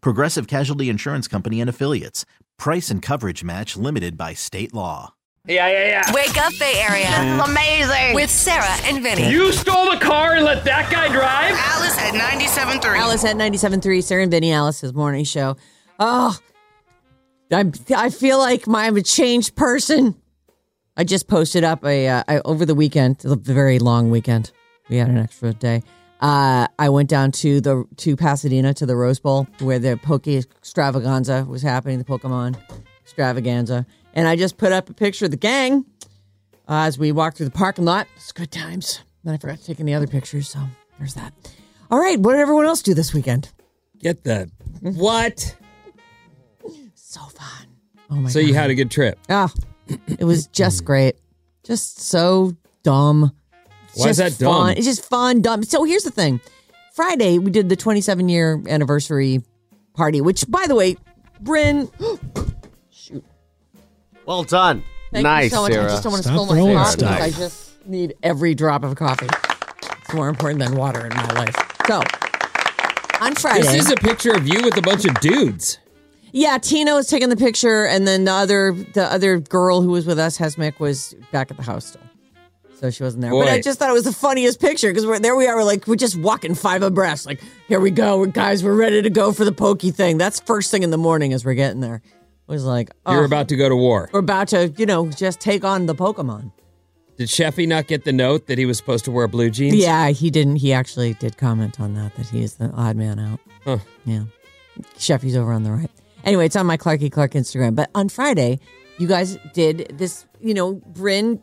Progressive Casualty Insurance Company and Affiliates. Price and coverage match limited by state law. Yeah, yeah, yeah. Wake up, Bay Area. Amazing. With Sarah and Vinny. You stole the car and let that guy drive? Alice at 97.3. Alice at 97.3, Sarah and Vinny, Alice's morning show. Oh, I, I feel like my, I'm a changed person. I just posted up a uh, I, over the weekend, the very long weekend. We had an extra day. Uh, I went down to the to Pasadena to the Rose Bowl where the Poke Extravaganza was happening, the Pokemon Extravaganza, and I just put up a picture of the gang uh, as we walked through the parking lot. It's good times. Then I forgot to take any other pictures, so there's that. All right, what did everyone else do this weekend? Get the what? So fun. Oh my god. So god! you had a good trip. Ah, it was just great. Just so dumb. It's Why is that dumb? Fun. It's just fun, dumb. So here's the thing. Friday we did the 27 year anniversary party, which by the way, Bryn, shoot. Well done. thank nice, you so much. Sarah. I just don't want to Stop spill my throwing coffee. stuff. I just need every drop of coffee. It's more important than water in my life. So on Friday, This is a picture of you with a bunch of dudes. Yeah, Tina was taking the picture, and then the other the other girl who was with us, Hesmick, was back at the house still, so she wasn't there. But I just thought it was the funniest picture because we're there. We are, we're like we're just walking five abreast. Like here we go, we're, guys, we're ready to go for the pokey thing. That's first thing in the morning as we're getting there. It was like oh, You're about to go to war. we're about to you know just take on the Pokemon. Did Sheffy not get the note that he was supposed to wear blue jeans? Yeah, he didn't. He actually did comment on that that he is the odd man out. Huh. Yeah. Sheffy's over on the right. Anyway, it's on my Clarky Clark Instagram. But on Friday, you guys did this, you know, Bryn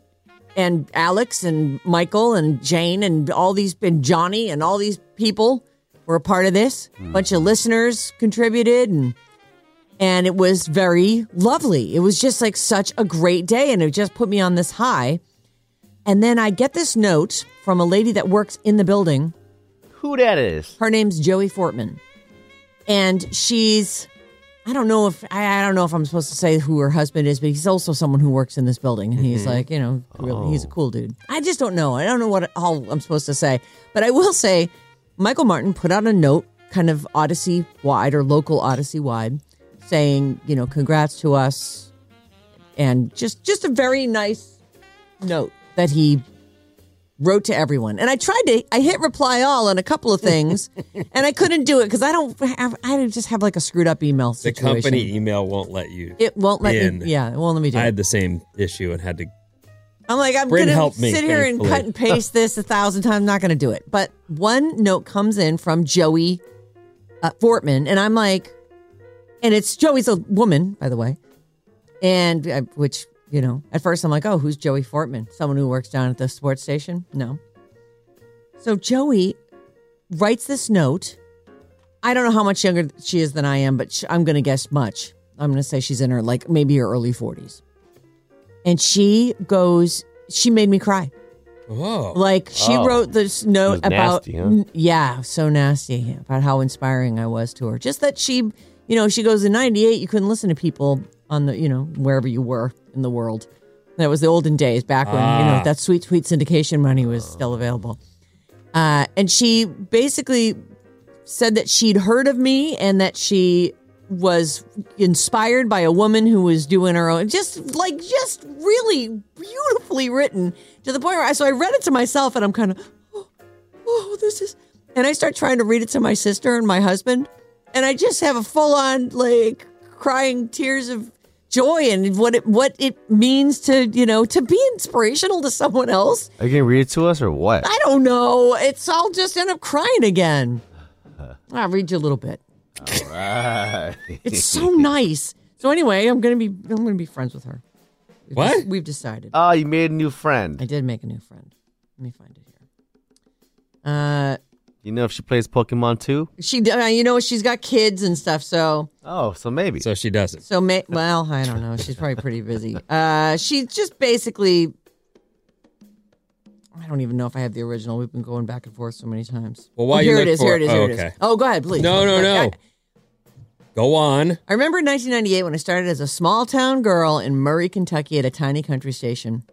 and Alex and Michael and Jane and all these, and Johnny and all these people were a part of this. A bunch of listeners contributed and and it was very lovely. It was just like such a great day and it just put me on this high. And then I get this note from a lady that works in the building Who that is? her name's Joey Fortman, and she's I don't know if I, I don't know if I'm supposed to say who her husband is, but he's also someone who works in this building, and he's mm-hmm. like you know really he's a oh. cool dude. I just don't know. I don't know what all I'm supposed to say, but I will say Michael Martin put out a note, kind of Audacy wide or local Audacy wide, saying you know congrats to us, and just just a very nice note that he wrote to everyone. And I tried to, I hit reply all on a couple of things, and I couldn't do it because I don't have, I just have like a screwed up email situation. The company email won't let you. it won't let in. me, yeah, it won't let me do I it. had the same issue and had to. I'm like, I'm Bryn gonna helped me, sit here and cut and paste this a thousand times. I'm not gonna do it. But one note comes in from Joey uh, Fortman, and I'm like, and it's Joey's a woman, by the way, and uh, which you know, at first I'm like, oh, who's Joey Fortman? Someone who works down at the sports station? No. So Joey writes this note. I don't know how much younger she is than I am, but sh- I'm going to guess much. I'm going to say she's in her like maybe her early 40s. And she goes, she made me cry. Oh, Like she Oh. wrote this note about nasty, huh? yeah, so nasty about how inspiring I was to her. Just that she, you know, she goes in 98 you couldn't listen to people on the, you know, wherever you were in the world. That was the olden days back when, you know, Ah. that sweet sweet syndication money was still available. Uh, and she basically said that she'd heard of me and that she was inspired by a woman who was doing her own just like just really beautifully written to the point where I so I read it to myself and I'm kind of oh, oh this is and I start trying to read it to my sister and my husband and I just have a full on like crying tears of joy and what it what it means to you know to be inspirational to someone else. Are you gonna read it to us or what? I don't know. It's I'll just end up crying again. I'll read you a little bit. Right. It's so nice. So anyway, I'm gonna be I'm gonna be friends with her. We've What? des- we've decided. Oh, you made a new friend. I did make a new friend. Let me find it here. Uh, You know if she plays Pokemon too? she, uh, you know, she's got kids and stuff. So, Oh, so maybe. So she doesn't. so may, well, I don't know. She's probably pretty busy. Uh, she's just basically. I don't even know if I have the original. We've been going back and forth so many times. Well, while oh, you here look it is. for Here it- it is. oh, Here it is. okay. Oh, go ahead, please. No, no, I- no. I- Go on. I remember in 1998 when I started as a small town girl in Murray, Kentucky at a tiny country station.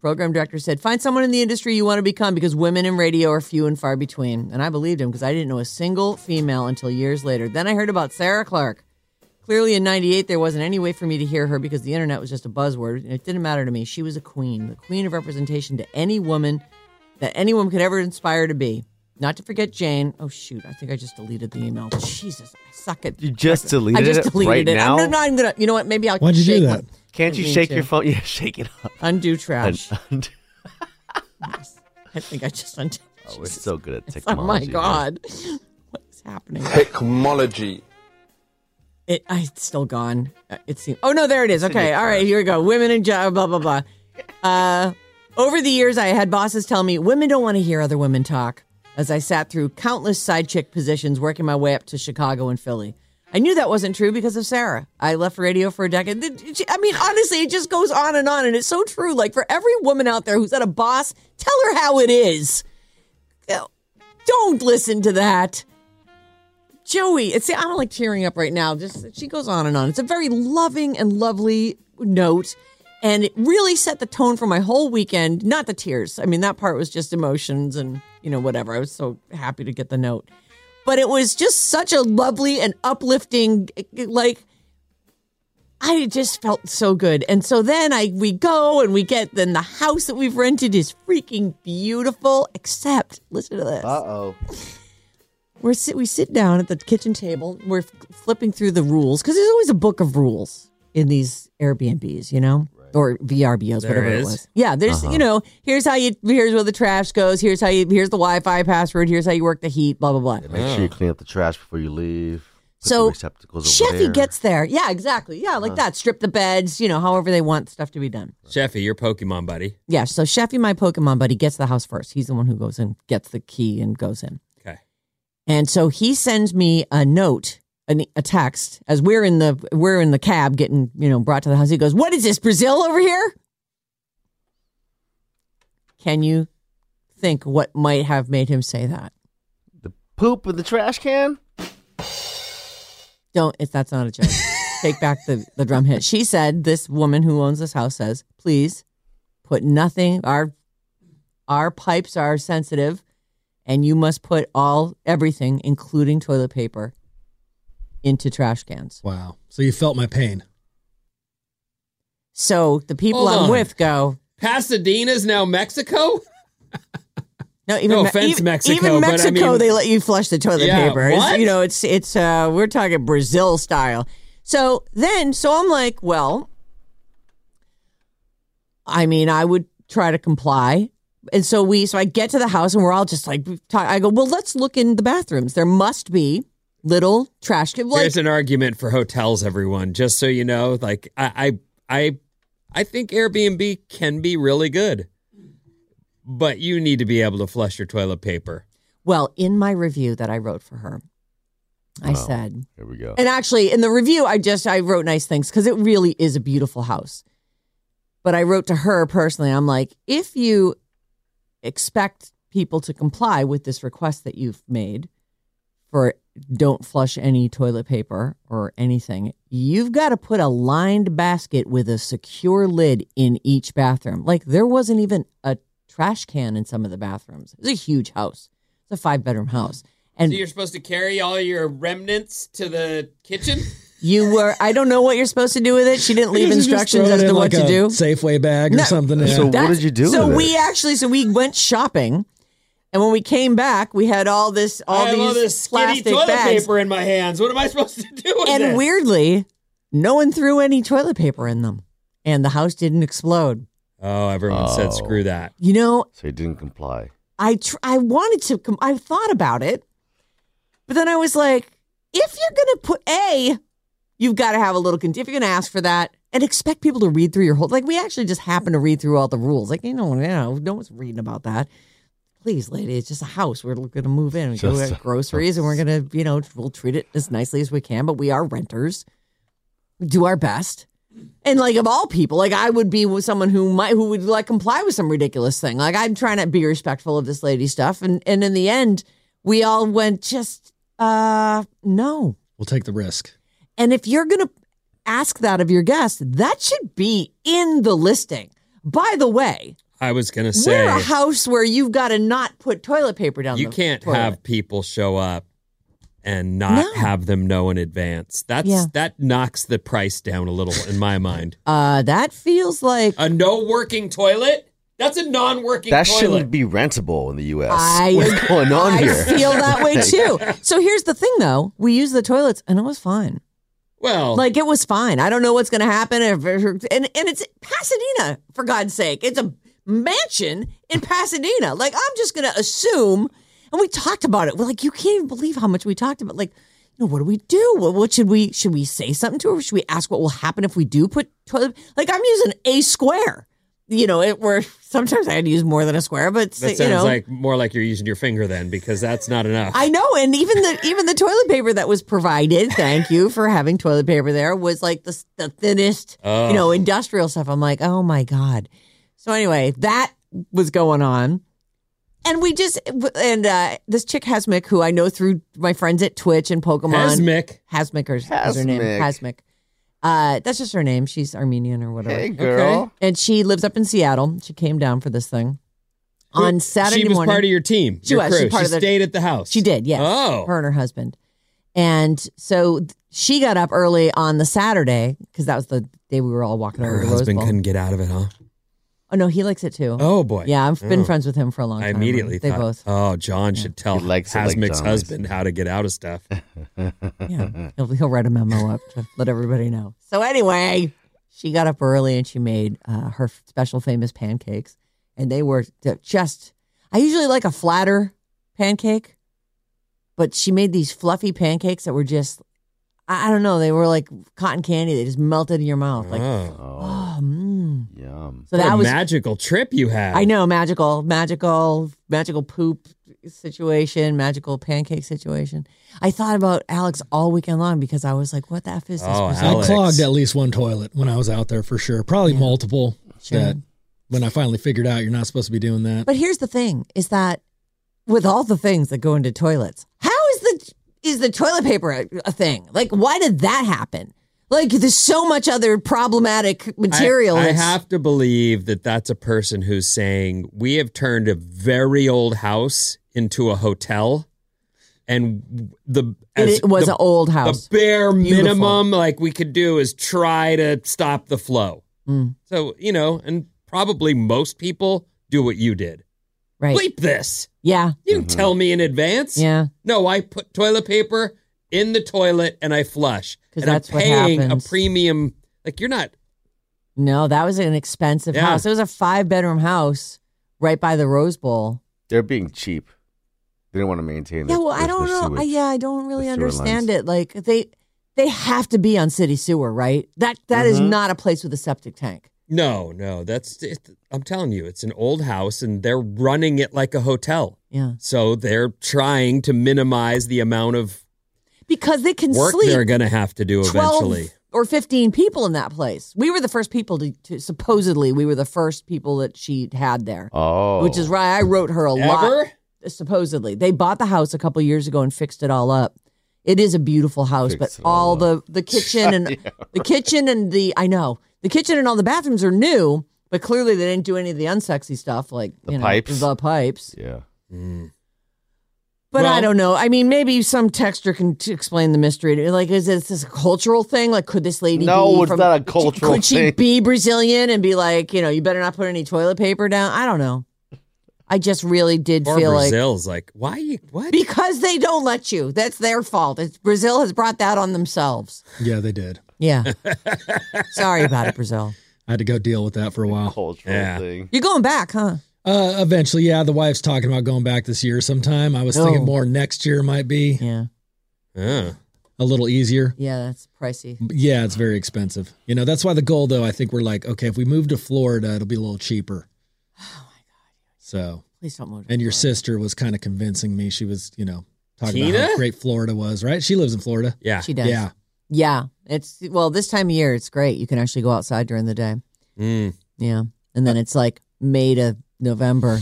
Program director said, Find someone in the industry you want to become because women in radio are few and far between. And I believed him because I didn't know a single female until years later. Then I heard about Sarah Clark. Clearly in 98, there wasn't any way for me to hear her because the internet was just a buzzword. And it didn't matter to me. She was a queen, the queen of representation to any woman that anyone could ever inspire to be. Not to forget Jane. Oh, shoot. I think I just deleted the email. Jesus, I suck at You just deleted it. I deleted just it deleted right it. now? I'm not even gonna. You know what? Maybe I'll. Why'd you do that? one. Can't you shake too. your phone? Yeah, shake it up. Undo And- trash. and- I think I just undid. oh, we're so good at technology. Oh my here. god, what is happening? Technology. It, I, it's still gone. Uh, It seems. Oh no, there it is. Okay, all right, here we go. Women and job. Blah blah blah. Uh, over the years, I had bosses tell me women don't want to hear other women talk. As I sat through countless side chick positions, working my way up to Chicago and Philly. I knew that wasn't true because of Sarah. I left radio for a decade. I mean, honestly, it just goes on and on, and it's so true. Like for every woman out there who's at a boss, tell her how it is. Uh, don't listen to that. Joey, it's I'm like tearing up right now. Just she goes on and on. It's a very loving and lovely note, and it really set the tone for my whole weekend. Not the tears. I mean, that part was just emotions and you know whatever. I was so happy to get the note, but it was just such a lovely and uplifting. Like I just felt so good. And so then I we go and we get then the house that we've rented is freaking beautiful. Except listen to this. Uh oh. We're sit, we sit down at the kitchen table. We're flipping through the rules because there's always a book of rules in these Airbnbs, you know, or VRBOs, There whatever it was. Yeah, there's uh-huh. you know, here's how you here's where the trash goes. Here's how you here's the Wi-Fi password. Here's how you work the heat. Blah blah blah. Make sure you clean up the trash before you leave. Put the So receptacles over Sheffy there. gets there. Yeah, exactly. Yeah, like uh-huh. that. Strip the beds. You know, however they want stuff to be done. Sheffy, your Pokemon buddy. Yeah. So Sheffy, my Pokemon buddy, gets the house first. He's the one who goes and gets the key, and goes in. Okay. And so he sends me a note, an, a text, as we're in the we're in the cab getting you know brought to the house. He goes, "What is this Brazil over here?" Can you think what might have made him say that? The poop in the trash can? Don't. If that's not a joke, take back the the drum hit. She said, "This woman who owns this house says, please put nothing. Our our pipes are sensitive, and you must put all everything, including toilet paper, into trash cans." Wow. So you felt my pain. So the people Hold I'm on. with go. Pasadena's now Mexico? No, even No Me- offense, even, Mexico, Even but I Mexico, mean- they let you flush the toilet Yeah, paper. It's- what? you know, it's it's uh we're talking Brazil style. So then, so I'm like, well, I mean, I would try to comply, and so we, so I get to the house, and we're all just like, talk, I go, well, let's look in the bathrooms. There must be little trash can like Here's an argument for hotels, everyone. Just so you know, like I, I, I, I think Airbnb can be really good, but you need to be able to flush your toilet paper. well in my review that I wrote for her. I Wow. said, Here we go. And actually, in the review, I just I wrote nice things because it really is a beautiful house. But I wrote to her personally. I'm like, if you expect people to comply with this request that you've made for don't flush any toilet paper or anything, you've got to put a lined basket with a secure lid in each bathroom. Like there wasn't even a trash can in some of the bathrooms. It's a huge house. It's a five bedroom house. And So you're supposed to carry all your remnants to the kitchen? You were. I don't know what you're supposed to do with it. She didn't leave instructions throw it as in to what like to a do. Safeway bag or No. something. Yeah. So what did you do So with we it? actually, so we went shopping, and when we came back, we had all this, all I have these all this skinny plastic toilet bags. paper in my hands. What am I supposed to do with And this? weirdly, no one threw any toilet paper in them, and the house didn't explode. Oh, everyone said Oh. screw that. You know, So he didn't comply. I tr- I wanted to. Com- I thought about it, but then I was like, if you're gonna put a, you've got to have a little. Con- if you're gonna ask for that and expect people to read through your whole, like we actually just happen to read through all the rules. Like you know, you know, no one's reading about that. Please, lady, it's just a house. We're going to move in. We go get groceries, and we're going to, you know, we'll treat it as nicely as we can. But we are renters. We do our best. And like of all people, like I would be with someone who might who would like comply with some ridiculous thing. Like I'm trying to be respectful of this lady stuff, and and in the end, we all went just uh no. We'll take the risk. And if you're gonna ask that of your guest, that should be in the listing. By the way, I was gonna say we're a house where you've got to not put toilet paper down. you the can't toilet. have people show up and not No. have them know in advance. That's Yeah. that knocks the price down a little in my mind. Uh, that feels like A no working toilet? That's a non-working toilet. That toilet. shouldn't be rentable in the U.S. I, What's going on I here? I feel that way too. So here's the thing, though: we use the toilets, and it was fine. well, Like it was fine. I don't know what's going to happen. If, and and it's Pasadena, for God's sake. It's a mansion in Pasadena. Like I'm just going to assume. And we talked about it. We're like, you can't even believe how much we talked about. Like, you know, what do we do? What, what should we? Should we say something to her? Should we ask what will happen if we do put toilet? Like I'm using a square. You know, it where sometimes I had to use more than a square, but that you sounds know, like more like you're using your finger then, because that's not enough. I know, and even the even the toilet paper that was provided, thank you for having toilet paper there, was like the the thinnest, you know, industrial stuff. I'm like, oh my god. So anyway, that was going on, and we just and uh, this chick Hasmick, who I know through my friends at Twitch and Pokemon, Hasmick. Hasmick or is her name Hasmick. Hasmick. Uh, that's just her name. She's Armenian or whatever. Hey, girl. And she lives up in Seattle. She came down for this thing on Saturday she was morning. part of your team. She your was. She crew. part she of the- stayed at the house. She did, yes. Oh. Her and her husband. And so she got up early on the Saturday because that was the day we were all walking over Her to the Rose husband Bowl. couldn't get out of it, huh? Oh no, he likes it too. Oh boy. yeah, I've been Oh. friends with him for a long time. I immediately They thought, both. oh, John should tell He likes it like husband how to get out of stuff. Yeah, he'll, he'll write a memo up to let everybody know. So anyway, she got up early and she made uh, her special famous pancakes, and they were just. I usually like a flatter pancake, but she made these fluffy pancakes that were just. I, I don't know. They were like cotton candy. They just melted in your mouth. Like, oh. oh, mm. Yum. so What that a was. magical trip you had. I know magical, magical, magical poop situation, magical pancake situation. I thought about Alex all weekend long because I was like, "What the f is this?" Oh, I Alex. clogged at least one toilet when I was out there for sure. Probably multiple. Sure. That when I finally figured out you're not supposed to be doing that. But here's the thing: is that with all the things that go into toilets, how is the is the toilet paper a, a thing? Like, why did that happen? Like, there's so much other problematic material. I, I have to believe that that's a person who's saying we have turned a very old house into a hotel, and the as it was the, an old house. The bare Beautiful. minimum like we could do is try to stop the flow. Mm. So you know, and probably most people do what you did. right? Bleep this. Yeah, You didn't tell me in advance. yeah. No, I put toilet paper in the toilet and I flush. 'Cause that's I'm what paying happens. a premium. Like you're not. No, that was an expensive Yeah. house. It was a five bedroom house right by the Rose Bowl. They're being cheap. They don't want to maintain. Yeah, the- well, I don't the know. I, sewage. yeah, I don't really understand lines. it. Like they they have to be on city sewer, right? That that is Mhm. not a place with a septic tank. No, no. That's. It, I'm telling you, it's an old house, and they're running it like a hotel. Yeah, So they're trying to minimize the amount of because they can work sleep they're going to have to do 12 eventually. or 15 people in that place. We were the first people to, to supposedly we were the first people that she had there. Oh, Which is why I wrote her a lot. Supposedly, they bought the house a couple years ago and fixed it all up. It is a beautiful house, Fixed but it all all the the kitchen and the kitchen and the I know the kitchen and all the bathrooms are new, but clearly they didn't do any of the unsexy stuff like The you know pipes? the pipes. yeah. Mm. But I don't know. I mean, maybe some texture can t- explain the mystery. Like, is this, this a cultural thing? Like, could this lady No, be it's from, not a cultural Could she thing. be Brazilian and be like, you know, you better not put any toilet paper down? I don't know. I just really did Poor feel like Brazil's like, why you what? because they don't let you. That's their fault. It's, Brazil has brought that on themselves. Yeah, they did. Yeah. Sorry about it, Brazil. I had to go deal with that for a while. Cultural Yeah. thing. You're going back, huh? Uh, eventually, yeah, the wife's talking about going back this year sometime. I was thinking Oh. more next year might be Yeah. Oh. a little easier. Yeah, that's pricey. Yeah, it's very expensive. You know, that's why the goal, though, I think we're like, okay, if we move to Florida, it'll be a little cheaper. Oh my god! So, Please don't move. to and your Florida. sister was kind of convincing me. She was, you know, talking about Tina? how great Florida was. Right? She lives in Florida. Yeah. She does. Yeah. Yeah. It's well, this time of year it's great. You can actually go outside during the day. Mm. Yeah. And then it's like made to November.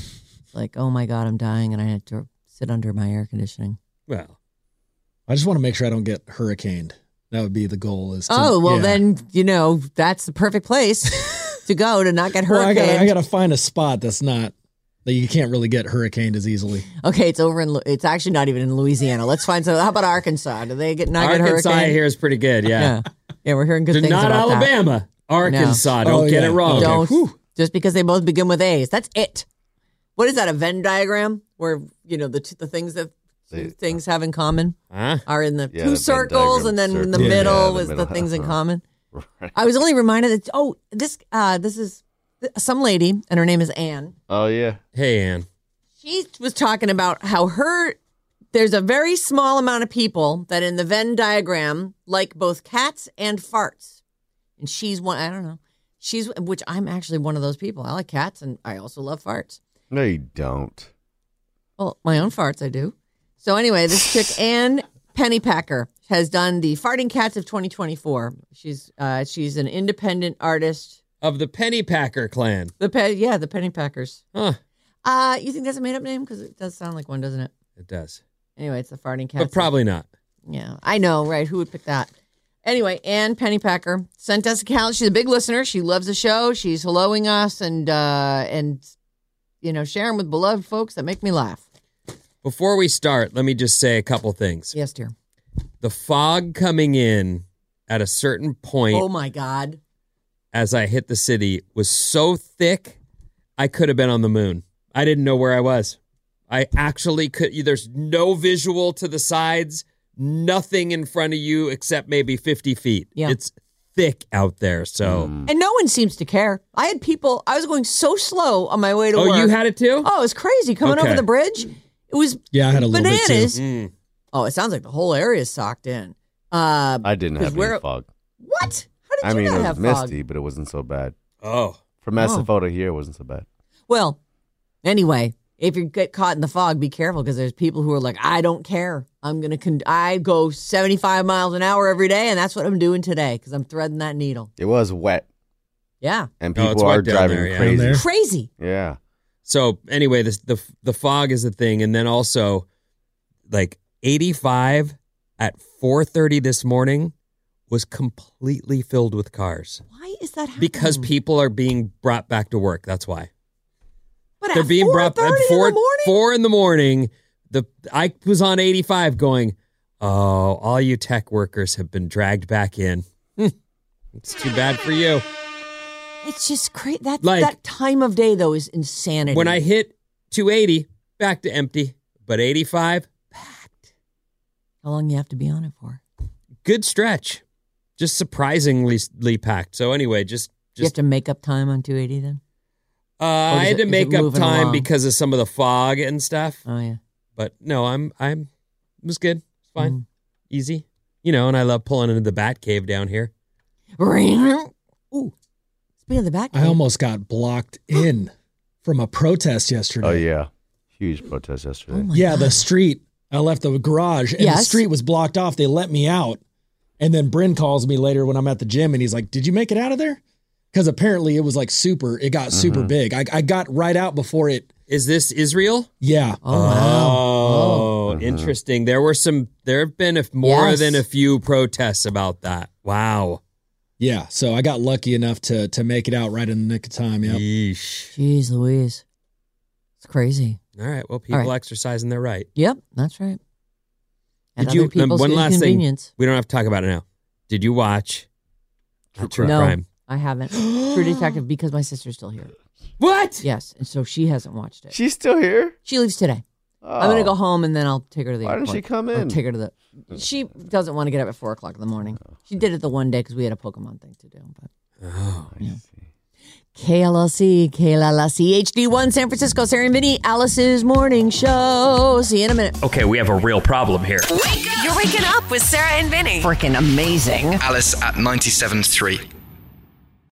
Like, oh my God, I'm dying and I had to sit under my air conditioning. Well, I just want to make sure I don't get hurricaned. That would be the goal. Is to, oh, well yeah. then, you know, that's the perfect place to go to not get Well, I hurricaned. gotta, I gotta find a spot that's not that you can't really get hurricaned as easily. okay, it's over in Lu- it's actually not even in Louisiana. Let's find some how about Arkansas? Do they get not get Arkansas hurricaned? here is pretty good. Yeah. Yeah. Yeah, we're hearing good They're things not about that. Alabama. Arkansas. Don't Oh, get yeah. it wrong. Okay. Don't Whew. Just because they both begin with A's. That's it. What is that? A Venn diagram where you know the t- the things that They- things have in common Huh? are in the Yeah, two Venn circles, and then in the. Yeah, middle the was the things in common. Right. I was only reminded that oh this uh this is some lady and her name is Anne. Oh yeah. Hey, Anne. She was talking about how her there's a very small amount of people that in the Venn diagram like both cats and farts, and she's one. I don't know. She's which I'm actually one of those people. I like cats and I also love farts. No, you don't. Well, my own farts, I do. So anyway, this chick Anne Pennypacker has done the Farting Cats of 2024. She's uh, she's an independent artist. Of the Pennypacker clan. The pe- yeah, the Pennypackers. Huh. Uh, you think that's a made up name? Because it does sound like one, doesn't it? It does. Anyway, it's the Farting Cats. But probably not. Yeah, I know, right? Who would pick that? Anyway, Anne Pennypacker sent us a calendar. She's a big listener. She loves the show. She's helloing us and uh, and you know sharing with beloved folks that make me laugh. Before we start, let me just say a couple things. Yes, dear. The fog coming in at a certain point Oh my God. as I hit the city was so thick, I could have been on the moon. I didn't know where I was. I actually could. There's no visual to the sides, nothing in front of you except maybe 50 feet. Yeah. It's thick out there. So, And no one seems to care. I had people. I was going so slow on my way to oh, work. you had it too? Oh, it was crazy coming Okay. over the bridge. It was Yeah, I had a little bit too. bananas. Mm. Oh, it sounds like the whole area is socked in. Uh, I didn't have where- any fog. what? How did I you mean, not it was have misty, fog? but it wasn't so bad. Oh, From Massafoto to here, it wasn't so bad. Well, anyway, if you get caught in the fog, be careful because there's people who are like, I don't care. I'm gonna. Con- I go 75 miles an hour every day, and that's what I'm doing today because I'm threading that needle. It was wet, Yeah, and it's people wet are down driving there, yeah. crazy. Down there? crazy. Yeah. So anyway, this the the fog is the thing, and then also like 85 at 4:30 this morning was completely filled with cars Why is that happening? because people are being brought back to work. That's why but they're being brought 4:30 at in four the morning. four in the morning. The I was on 85 going, oh, all you tech workers have been dragged back in. Hmm. It's too bad for you. It's just crazy. That Like- that time of day though is insanity. When I hit 280, back to empty, but 85, packed. how long you have to be on it for? good stretch. Just surprisingly packed. So anyway, just you have just to make up time on 280 then. Uh, I had it- to make up time along? because of some of the fog and stuff. Oh yeah. But no, I'm I'm it was good. It's fine. Mm. Easy. You know, and I love pulling into the bat cave down here. Ooh. Speaking of the back, I almost got blocked in from a protest yesterday. Oh yeah. Huge protest yesterday. Oh yeah, God. the street. I left the garage and the street was blocked off. They let me out. And then Bryn calls me later when I'm at the gym and he's like, Did you make it out of there? Because apparently it was like super, it got super mm-hmm. big. I, I got right out before it. Is this Israel? Yeah. Oh wow. Oh. oh, interesting. There were some. There have been a, more Yes. than a few protests about that. Wow. Yeah. So I got lucky enough to to make it out right in the nick of time. Yeah. Yeesh. Jeez Louise. It's crazy. All right. Well, people right. exercising their right. Yep, that's right. At Did you? other people's one last thing. inconvenience. We don't have to talk about it now. Did you watch True True No. Crime? I haven't. True Detective because my sister's still here. What? Yes, and so she hasn't watched it. She's still here. She leaves today. I'm gonna Oh. go home and then I'll take her to the Why airport. didn't she come Or in? take her to the. She doesn't want to get up at four o'clock in the morning. She did it the one day because we had a Pokemon thing to do. But Oh, KLLC, KLLC, HD1 San Francisco, Sarah and Vinny, Alice's morning show. See you in a minute. Okay, we have a real problem here. You're waking up with Sarah and Vinny. Freaking amazing. Alice at 97.3.